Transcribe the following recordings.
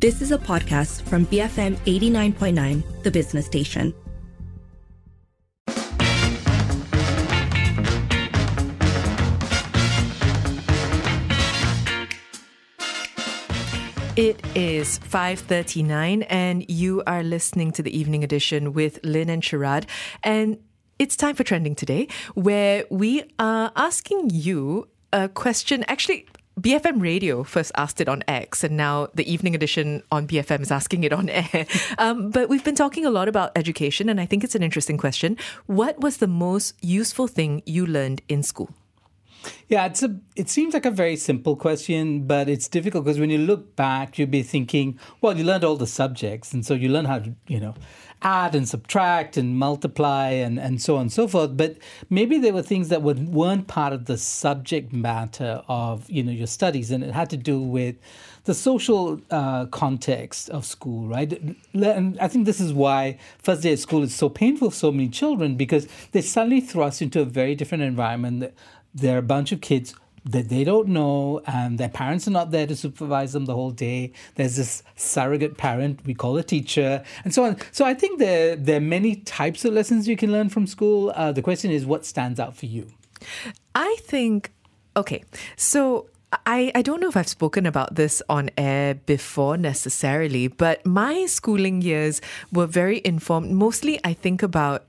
This is a podcast from BFM 89.9, the business station. It is 5:39 and you are listening to the evening edition with Lynn and Sharaad and it's time for trending today where we are asking you a question actually BFM Radio first asked it on X, and now the evening edition on BFM is asking it on air. Um, but we've been talking a lot about education, and I think it's an interesting question. What was the most useful thing you learned in school? Yeah, it's a. It seems like a very simple question, but it's difficult because when you look back, you'd be thinking, well, you learned all the subjects, and so you learn how to, you know, add and subtract and multiply and, and so on and so forth. But maybe there were things that were, weren't part of the subject matter of you know your studies, and it had to do with the social uh, context of school, right? And I think this is why first day of school is so painful for so many children because they're suddenly thrust into a very different environment there are a bunch of kids that they don't know and their parents are not there to supervise them the whole day. There's this surrogate parent we call a teacher and so on. So i think there, there are many types of lessons you can learn from school. Uh, the question is what stands out for you? I think okay so I, I don't know if I've spoken about this on air before necessarily, but my schooling years were very informed. Mostly, I think about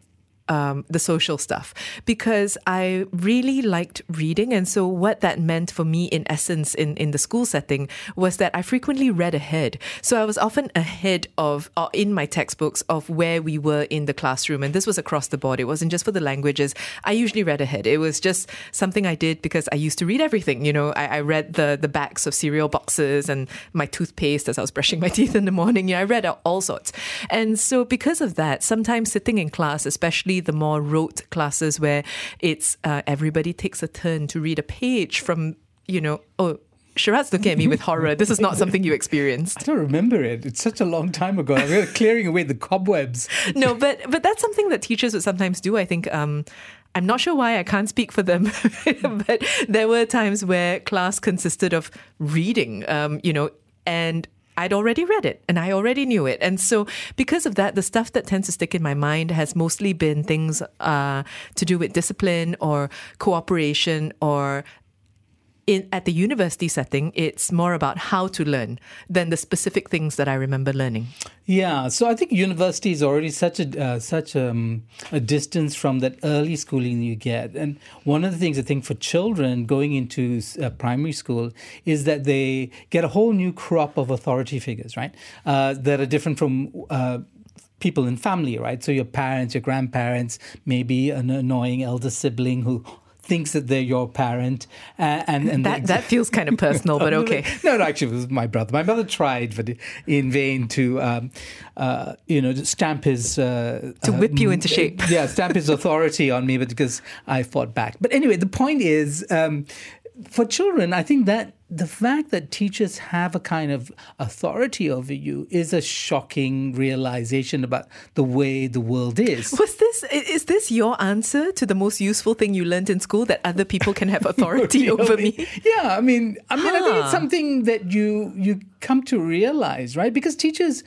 um, the social stuff because I really liked reading. And so, what that meant for me, in essence, in, in the school setting, was that I frequently read ahead. So, I was often ahead of, uh, in my textbooks, of where we were in the classroom. And this was across the board. It wasn't just for the languages. I usually read ahead. It was just something I did because I used to read everything. You know, I, I read the, the backs of cereal boxes and my toothpaste as I was brushing my teeth in the morning. You know, I read all sorts. And so, because of that, sometimes sitting in class, especially the more rote classes where it's uh, everybody takes a turn to read a page from, you know, oh, Sharaad's looking at me with horror. This is not something you experienced. I don't remember it. It's such a long time ago. We were clearing away the cobwebs. no, but but that's something that teachers would sometimes do. I think. Um, I'm not sure why I can't speak for them, but there were times where class consisted of reading, um, you know, and I'd already read it and I already knew it. And so, because of that, the stuff that tends to stick in my mind has mostly been things uh, to do with discipline or cooperation or in, at the university setting, it's more about how to learn than the specific things that I remember learning. Yeah, so I think university is already such a uh, such um, a distance from that early schooling you get, and one of the things I think for children going into uh, primary school is that they get a whole new crop of authority figures, right? Uh, that are different from uh, people in family, right? So your parents, your grandparents, maybe an annoying elder sibling who thinks that they're your parent, uh, and and that that feels kind of personal, but okay. no, no, actually, it was my brother. My mother tried, but in vain, to um, uh, you know stamp his uh, to whip you into shape. yeah, stamp his authority on me, but because I fought back. But anyway, the point is, um, for children, I think that the fact that teachers have a kind of authority over you is a shocking realization about the way the world is. Was this is this your answer to the most useful thing you learned in school that other people can have authority over me? Yeah, I mean, I mean, huh. I think it's something that you you come to realize, right? Because teachers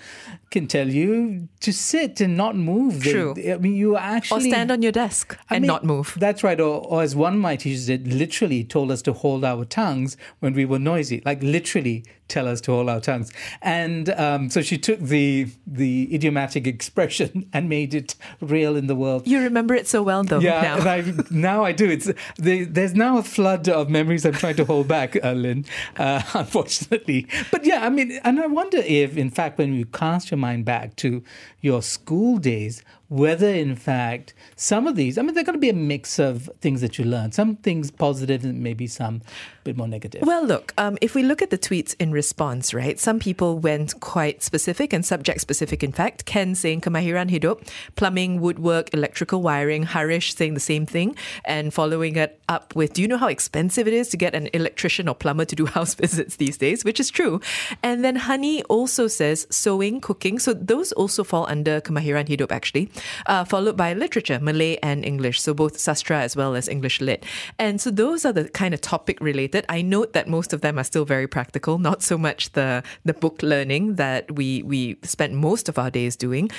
can tell you to sit and not move. True. They, I mean, you actually or stand on your desk I and mean, not move. That's right. Or, or as one of my teachers did, literally told us to hold our tongues when we were noisy. Like literally tell us to hold our tongues. And um, so she took the the idiomatic expression and made it real in the world. You remember it so well, though. Yeah, now, I, now I do. It's the, there's now a flood of memories I'm trying to hold back, uh, Lynn, uh, unfortunately. But yeah, I mean, and I wonder if, in fact, when you cast your mind back to your school days, whether in fact some of these, I mean, they're going to be a mix of things that you learn, some things positive and maybe some a bit more negative. Well, look, um, if we look at the tweets in response, right, some people went quite specific and subject specific. In fact, Ken saying kemahiran hidup, plumbing, woodwork, electrical wiring, Harish saying the same thing, and following it up with, do you know how expensive it is to get an electrician or plumber to do house visits these days? Which is true. And then Honey also says sewing, cooking. So those also fall under kemahiran hidup, actually. Uh, followed by literature, Malay and English, so both sastra as well as English lit. And so those are the kind of topic related. I note that most of them are still very practical, not so much the the book learning that we we spent most of our days doing.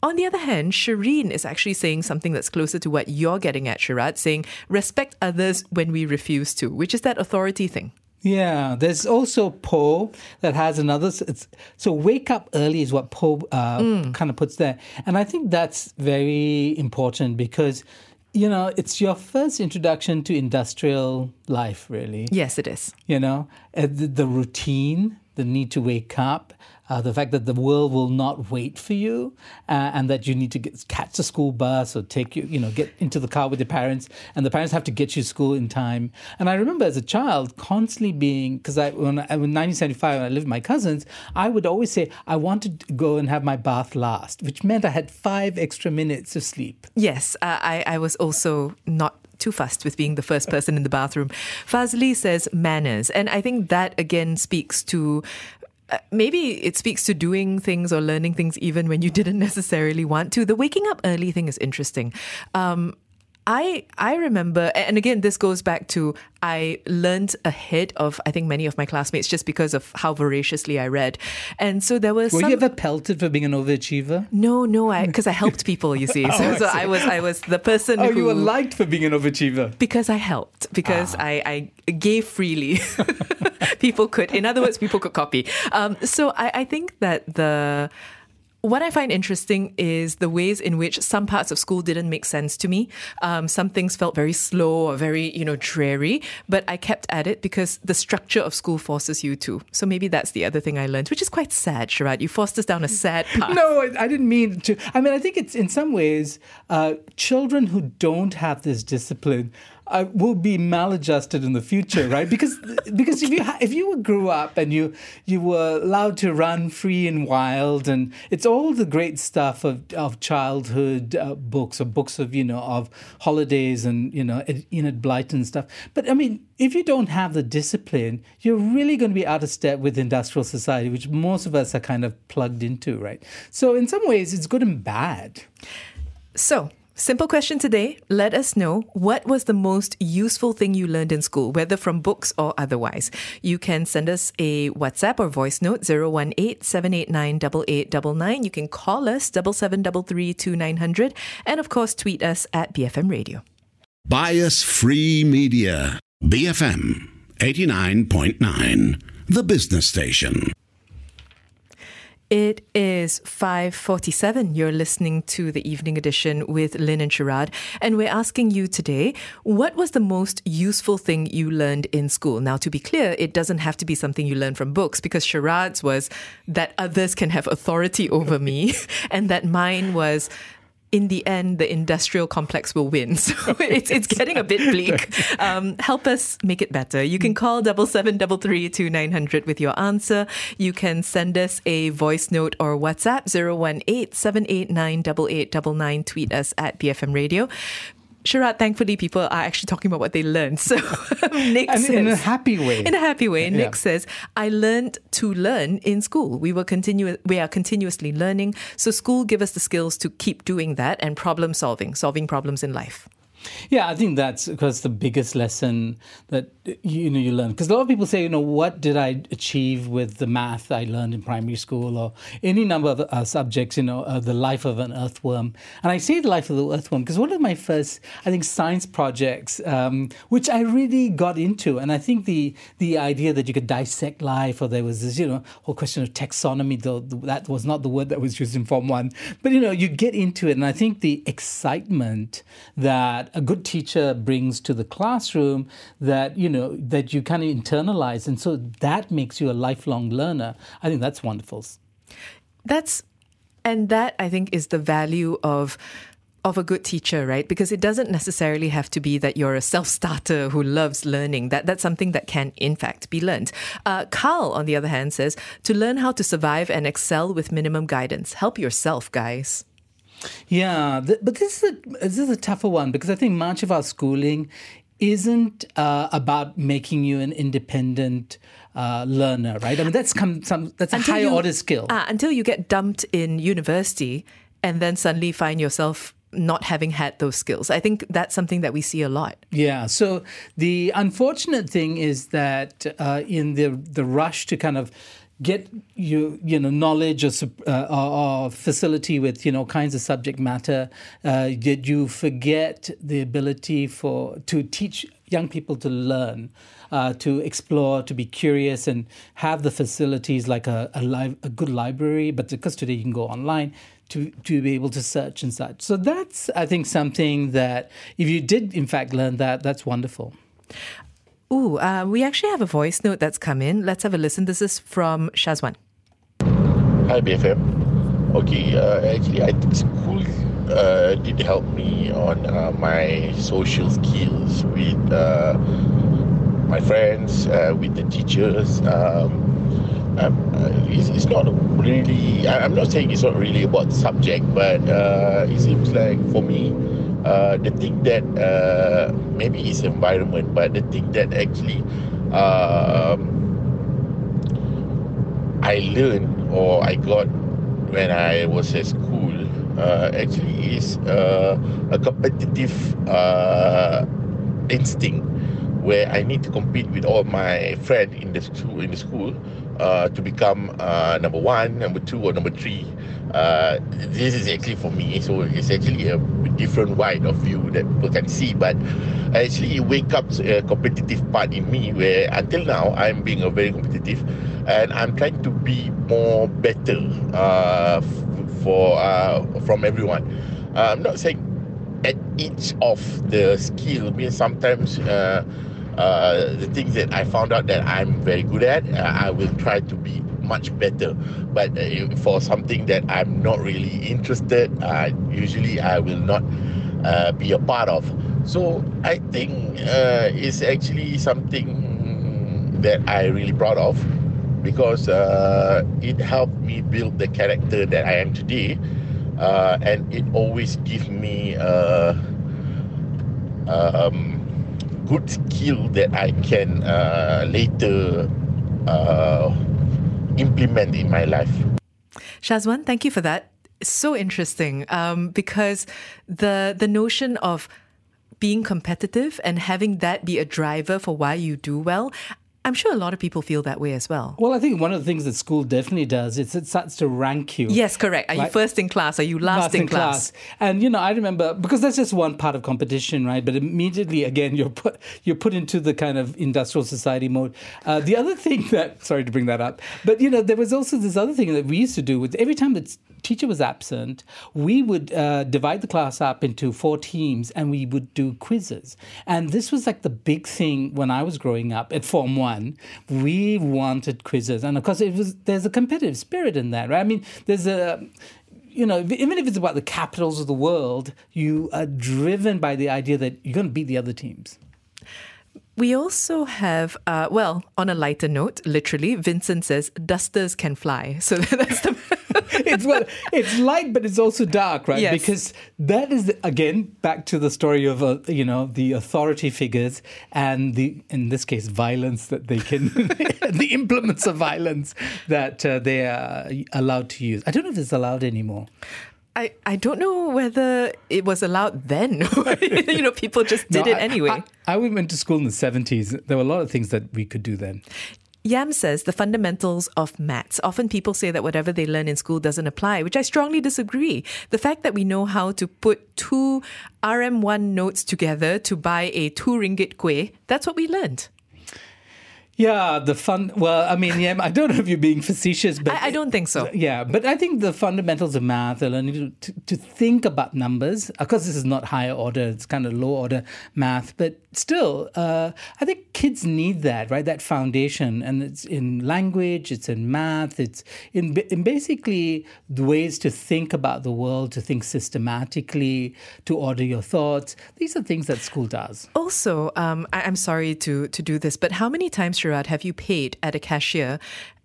On the other hand, Shireen is actually saying something that's closer to what you're getting at, Sharaad, saying respect others when we refuse to, which is that authority thing. Yeah, there's also Poe that has another. so wake up early is what Poe uh, mm. kind of puts there, and I think that's very important because you know it's your first introduction to industrial life, really. Yes, it is. You know, uh, the, the routine, the need to wake up, uh, the fact that the world will not wait for you, uh, and that you need to get, catch the school bus or take you, you know, get into the car with your parents, and the parents have to get you to school in time. And I remember as a child constantly being, because I when, I, in 1975 when I lived with my cousins, I would always say I wanted to go and have my bath last, which meant I had five extra minutes of sleep. Yes, uh, I I was also not too fussed with being the first person in the bathroom. Fazli says manners. And I think that again speaks to maybe it speaks to doing things or learning things even when you didn't necessarily want to. The waking up early thing is interesting. Um, I I remember, and again, this goes back to I learned ahead of I think many of my classmates just because of how voraciously I read, and so there was. Were some, you ever pelted for being an overachiever? No, no, I because I helped people. You see, oh, so, so I, I, was I was the person. Oh, who, you were liked for being an overachiever because I helped because ah. I I gave freely. people could, in other words, people could copy. Um, so I I think that the what I find interesting is the ways in which some parts of school didn't make sense to me. Um, some things felt very slow or very, you know, dreary, but I kept at it because the structure of school forces you to. So maybe that's the other thing I learned, which is quite sad, Sharaad. You forced us down a sad path. no, I didn't mean to. I mean, I think it's in some ways, uh, children who don't have this discipline uh, will be maladjusted in the future, right? Because because if you ha- if you grew up and you you were allowed to run free and wild, and it's all the great stuff of of childhood uh, books or books of you know of holidays and you know Enid Blyton stuff. But I mean, if you don't have the discipline, you're really going to be out of step with industrial society, which most of us are kind of plugged into, right? So in some ways, it's good and bad. So Simple question today. Let us know what was the most useful thing you learned in school, whether from books or otherwise. You can send us a WhatsApp or voice note 018 789 You can call us 7733 and of course tweet us at BFM Radio. Bias Free Media. BFM 89.9. The business station. It is 5:47. You're listening to the evening edition with Lynn and Sharaad, and we're asking you today, what was the most useful thing you learned in school? Now, to be clear, it doesn't have to be something you learned from books because Sharaad's was that others can have authority over me, and that mine was in the end, the industrial complex will win. So it's it's getting a bit bleak. Um, help us make it better. You can call double seven double three two nine hundred with your answer. You can send us a voice note or WhatsApp 018 789 8899. Tweet us at BFM Radio. Sharaad, thankfully, people are actually talking about what they learned. So Nick and says, in a happy way. In a happy way. Yeah. Nick says, I learned to learn in school. We were continu- we are continuously learning. So school give us the skills to keep doing that and problem solving, solving problems in life. Yeah, I think that's because the biggest lesson that you know you learn. Because a lot of people say, you know, what did I achieve with the math I learned in primary school or any number of uh, subjects? You know, uh, the life of an earthworm. And I say the life of the earthworm because one of my first, I think, science projects, um, which I really got into, and I think the the idea that you could dissect life, or there was this, you know, whole question of taxonomy. Though that was not the word that was used in Form One, but you know, you get into it, and I think the excitement that a good teacher brings to the classroom that you know that you kind of internalize and so that makes you a lifelong learner i think that's wonderful that's and that i think is the value of of a good teacher, right? Because it doesn't necessarily have to be that you're a self-starter who loves learning. That that's something that can, in fact, be learned. Uh, Carl, on the other hand, says to learn how to survive and excel with minimum guidance. Help yourself, guys. Yeah, th- but this is a this is a tougher one because I think much of our schooling isn't uh, about making you an independent uh, learner, right? I mean, that's come some that's until a higher you, order skill. Uh, until you get dumped in university and then suddenly find yourself not having had those skills. I think that's something that we see a lot. Yeah. So the unfortunate thing is that uh, in the the rush to kind of get you you know knowledge or, uh, or, facility with you know kinds of subject matter uh, did you forget the ability for to teach young people to learn uh, to explore to be curious and have the facilities like a a, li- a good library but because today you can go online to, to be able to search and such. So that's, I think, something that if you did, in fact, learn that, that's wonderful. Ooh, uh, we actually have a voice note that's come in. Let's have a listen. This is from Shazwan. Hi, BFM. Okay, uh, actually, I think school uh, did help me on uh, my social skills with uh, my friends, uh, with the teachers. Um, it's, it's, not really, I'm not saying it's not really about subject, but it seems like for me, uh, the thing that uh, maybe is environment, but the thing that actually um, I learned or I got when I was at school uh, actually is uh, a competitive uh, instinct where I need to compete with all my friends in the school in the school uh, to become uh, number one, number two, or number three. Uh, this is actually for me, so it's actually a different wide of view that people can see. But actually, it wake up a competitive part in me where until now I'm being a very competitive, and I'm trying to be more better uh, for uh, from everyone. Uh, I'm not saying at each of the skill. means sometimes. Uh, uh, the things that I found out that I'm very good at, uh, I will try to be much better. But uh, for something that I'm not really interested, uh, usually I will not uh, be a part of. So I think uh, it's actually something that I really proud of because it helped me build the character that I am today, and it always gives me. Um, good skill that I can uh, later uh, implement in my life. Shazwan, thank you for that. So interesting um, because the the notion of being competitive and having that be a driver for why you do well. I'm sure a lot of people feel that way as well. Well, I think one of the things that school definitely does is it starts to rank you. Yes, correct. Are right? you first in class? Are you last, last in, in class? class? And you know, I remember because that's just one part of competition, right? But immediately, again, you're put you're put into the kind of industrial society mode. Uh, the other thing that sorry to bring that up, but you know, there was also this other thing that we used to do with every time the teacher was absent, we would uh, divide the class up into four teams and we would do quizzes. And this was like the big thing when I was growing up at Form 1. We wanted quizzes. And of course, it was there's a competitive spirit in that, right? I mean, there's a you know, even if it's about the capitals of the world, you are driven by the idea that you're going to beat the other teams. We also have, uh, well, on a lighter note, literally, Vincent says dusters can fly. So that's the. It's well, it's light, but it's also dark, right? Yes. Because that is again back to the story of uh, you know the authority figures and the in this case violence that they can the implements of violence that uh, they are allowed to use. I don't know if it's allowed anymore. I, I don't know whether it was allowed then. you know, people just did no, it anyway. I, I, I went to school in the 70s. There were a lot of things that we could do then. Yam says the fundamentals of maths. Often people say that whatever they learn in school doesn't apply, which I strongly disagree. The fact that we know how to put two RM1 notes together to buy a two ringgit kueh, that's what we learned. Yeah, the fun. Well, I mean, yeah, I don't know if you're being facetious, but I, I don't think so. Yeah, but I think the fundamentals of math, are learning to, to, to think about numbers. Of course, this is not higher order; it's kind of low order math, but still, uh, I think kids need that, right? That foundation, and it's in language, it's in math, it's in in basically the ways to think about the world, to think systematically, to order your thoughts. These are things that school does. Also, um, I, am sorry to to do this, but how many times? Sharaad, have you paid at a cashier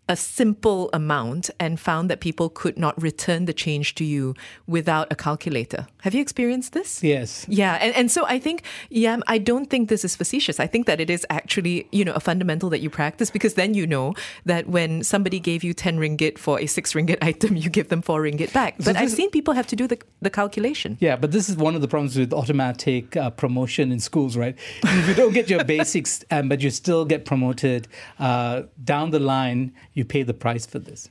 a simple amount and found that people could not return the change to you without a calculator. Have you experienced this? Yes. Yeah, and, and so I think, yeah, I don't think this is facetious. I think that it is actually, you know, a fundamental that you practice because then you know that when somebody gave you 10 ringgit for a 6 ringgit item, you give them 4 ringgit back. But I've seen people have to do the, the calculation. Yeah, but this is one of the problems with automatic uh, promotion in schools, right? if you don't get your basics, um, but you still get promoted uh, down the line, you pay the price for this.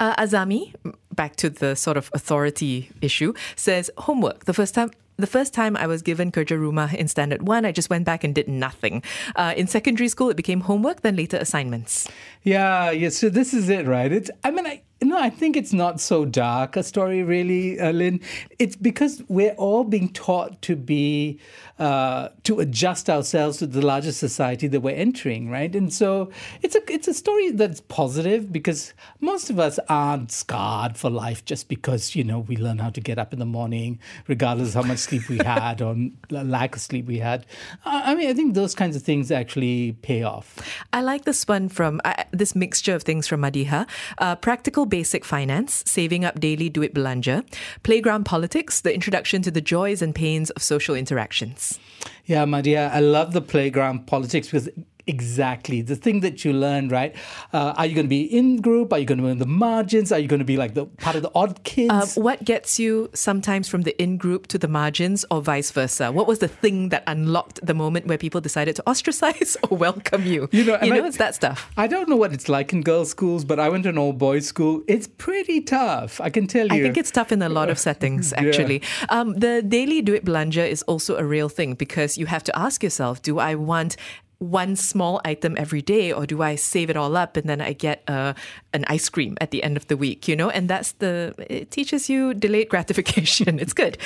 Uh, Azami, back to the sort of authority issue, says homework. The first time the first time I was given Kerja Rumah in Standard 1, I just went back and did nothing. Uh, in secondary school, it became homework, then later assignments. Yeah, yeah. So this is it, right? It's, I mean, I, no, I think it's not so dark a story, really, uh, Lynn. It's because we're all being taught to be, uh, to adjust ourselves to the larger society that we're entering, right? And so it's a it's a story that's positive because most of us aren't scarred for life just because you know we learn how to get up in the morning, regardless of how much sleep we had or lack of sleep we had. I mean, I think those kinds of things actually pay off. I like this one from this mixture of things from Madiha. Uh, practical basic finance, saving up daily duit belanja, playground politics, the introduction to the joys and pains of social interactions. Yeah, Madiha, I love the playground politics because Exactly. The thing that you learn, right? Uh, are you going to be in group? Are you going to be in the margins? Are you going to be like the part of the odd kids? Uh, what gets you sometimes from the in group to the margins or vice versa? What was the thing that unlocked the moment where people decided to ostracize or welcome you? You know, you know I, it's that stuff. I don't know what it's like in girls' schools, but I went to an all boys school. It's pretty tough, I can tell you. I think it's tough in a lot of settings, actually. yeah. um, the daily duit belanja is also a real thing because you have to ask yourself do I want one small item every day or do I save it all up and then I get uh, an ice cream at the end of the week, you know? And that's the, it teaches you delayed gratification. it's good.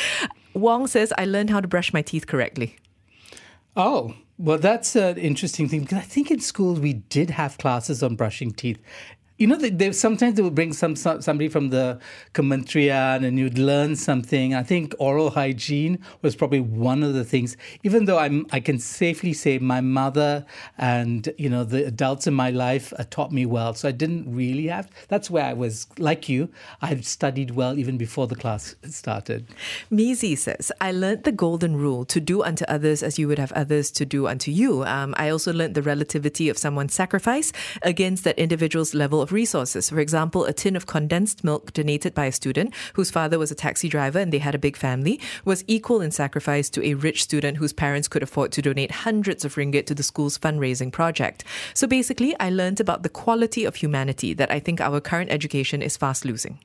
Wong says, I learned how to brush my teeth correctly. Oh, well, that's an interesting thing because I think in schools we did have classes on brushing teeth you know, they, they, sometimes they would bring some, some somebody from the Kementerian and you'd learn something. I think oral hygiene was probably one of the things. Even though I'm, I can safely say my mother and you know the adults in my life uh, taught me well, so I didn't really have. That's where I was like you. I studied well even before the class started. Mizi says, "I learned the golden rule to do unto others as you would have others to do unto you. Um, I also learned the relativity of someone's sacrifice against that individual's level of resources. For example, a tin of condensed milk donated by a student whose father was a taxi driver and they had a big family was equal in sacrifice to a rich student whose parents could afford to donate hundreds of ringgit to the school's fundraising project. So basically, I learned about the quality of humanity that I think our current education is fast losing.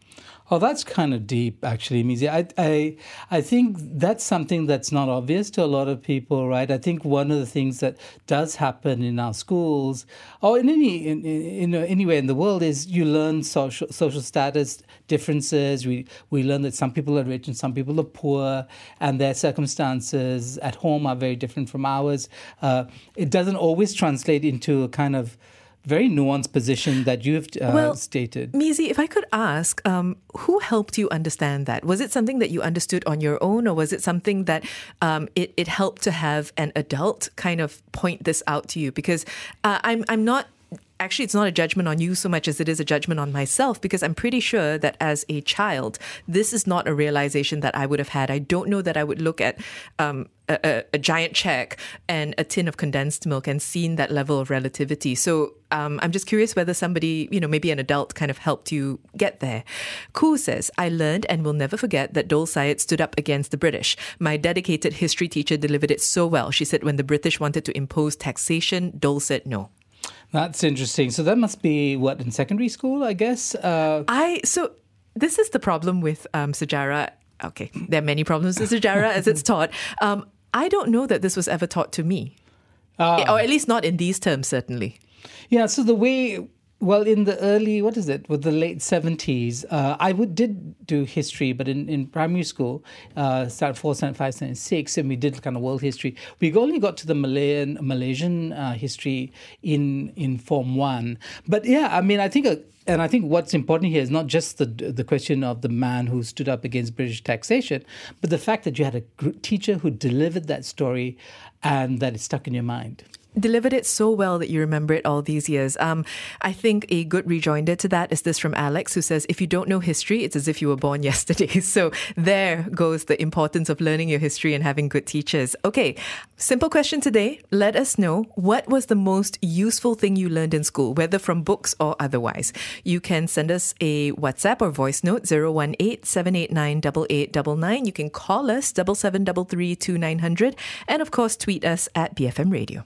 Oh, that's kind of deep, actually, Mizi. I, I, I think that's something that's not obvious to a lot of people, right? I think one of the things that does happen in our schools, or in any, in, in, anywhere in the world, is you learn social social status differences. We we learn that some people are rich and some people are poor, and their circumstances at home are very different from ours. Uh, it doesn't always translate into a kind of very nuanced position that you've uh, well, stated. Mizi, if I could ask, um, who helped you understand that? Was it something that you understood on your own, or was it something that um, it, it helped to have an adult kind of point this out to you? Because uh, I'm I'm not actually it's not a judgment on you so much as it is a judgment on myself because I'm pretty sure that as a child, this is not a realization that I would have had. I don't know that I would look at um, a, a, giant check and a tin of condensed milk and seen that level of relativity. So um, I'm just curious whether somebody, you know, maybe an adult kind of helped you get there. Koo says, I learned and will never forget that Dol Said stood up against the British. My dedicated history teacher delivered it so well. She said when the British wanted to impose taxation, Dol said no. That's interesting. So that must be what in secondary school, I guess. Uh... I so this is the problem with um, Sejarah. Okay, there are many problems with Sejarah as it's taught. Um, I don't know that this was ever taught to me, ah. or at least not in these terms, certainly. Yeah. So the way well, in the early, what is it, with the late 70s, uh, I would, did do history, but in, in primary school, uh, standard 4, standard 5, standard 6, and we did kind of world history. We only got to the Malayan, Malaysian uh, history in, in Form 1. But yeah, I mean, I think, uh, and I think what's important here is not just the, the question of the man who stood up against British taxation, but the fact that you had a teacher who delivered that story and that it stuck in your mind. Delivered it so well that you remember it all these years. Um, I think a good rejoinder to that is this from Alex, who says, If you don't know history, it's as if you were born yesterday. So there goes the importance of learning your history and having good teachers. Okay, simple question today. Let us know what was the most useful thing you learned in school, whether from books or otherwise. You can send us a WhatsApp or voice note 018 789 8899. You can call us 7733 2900 and of course tweet us at BFM Radio.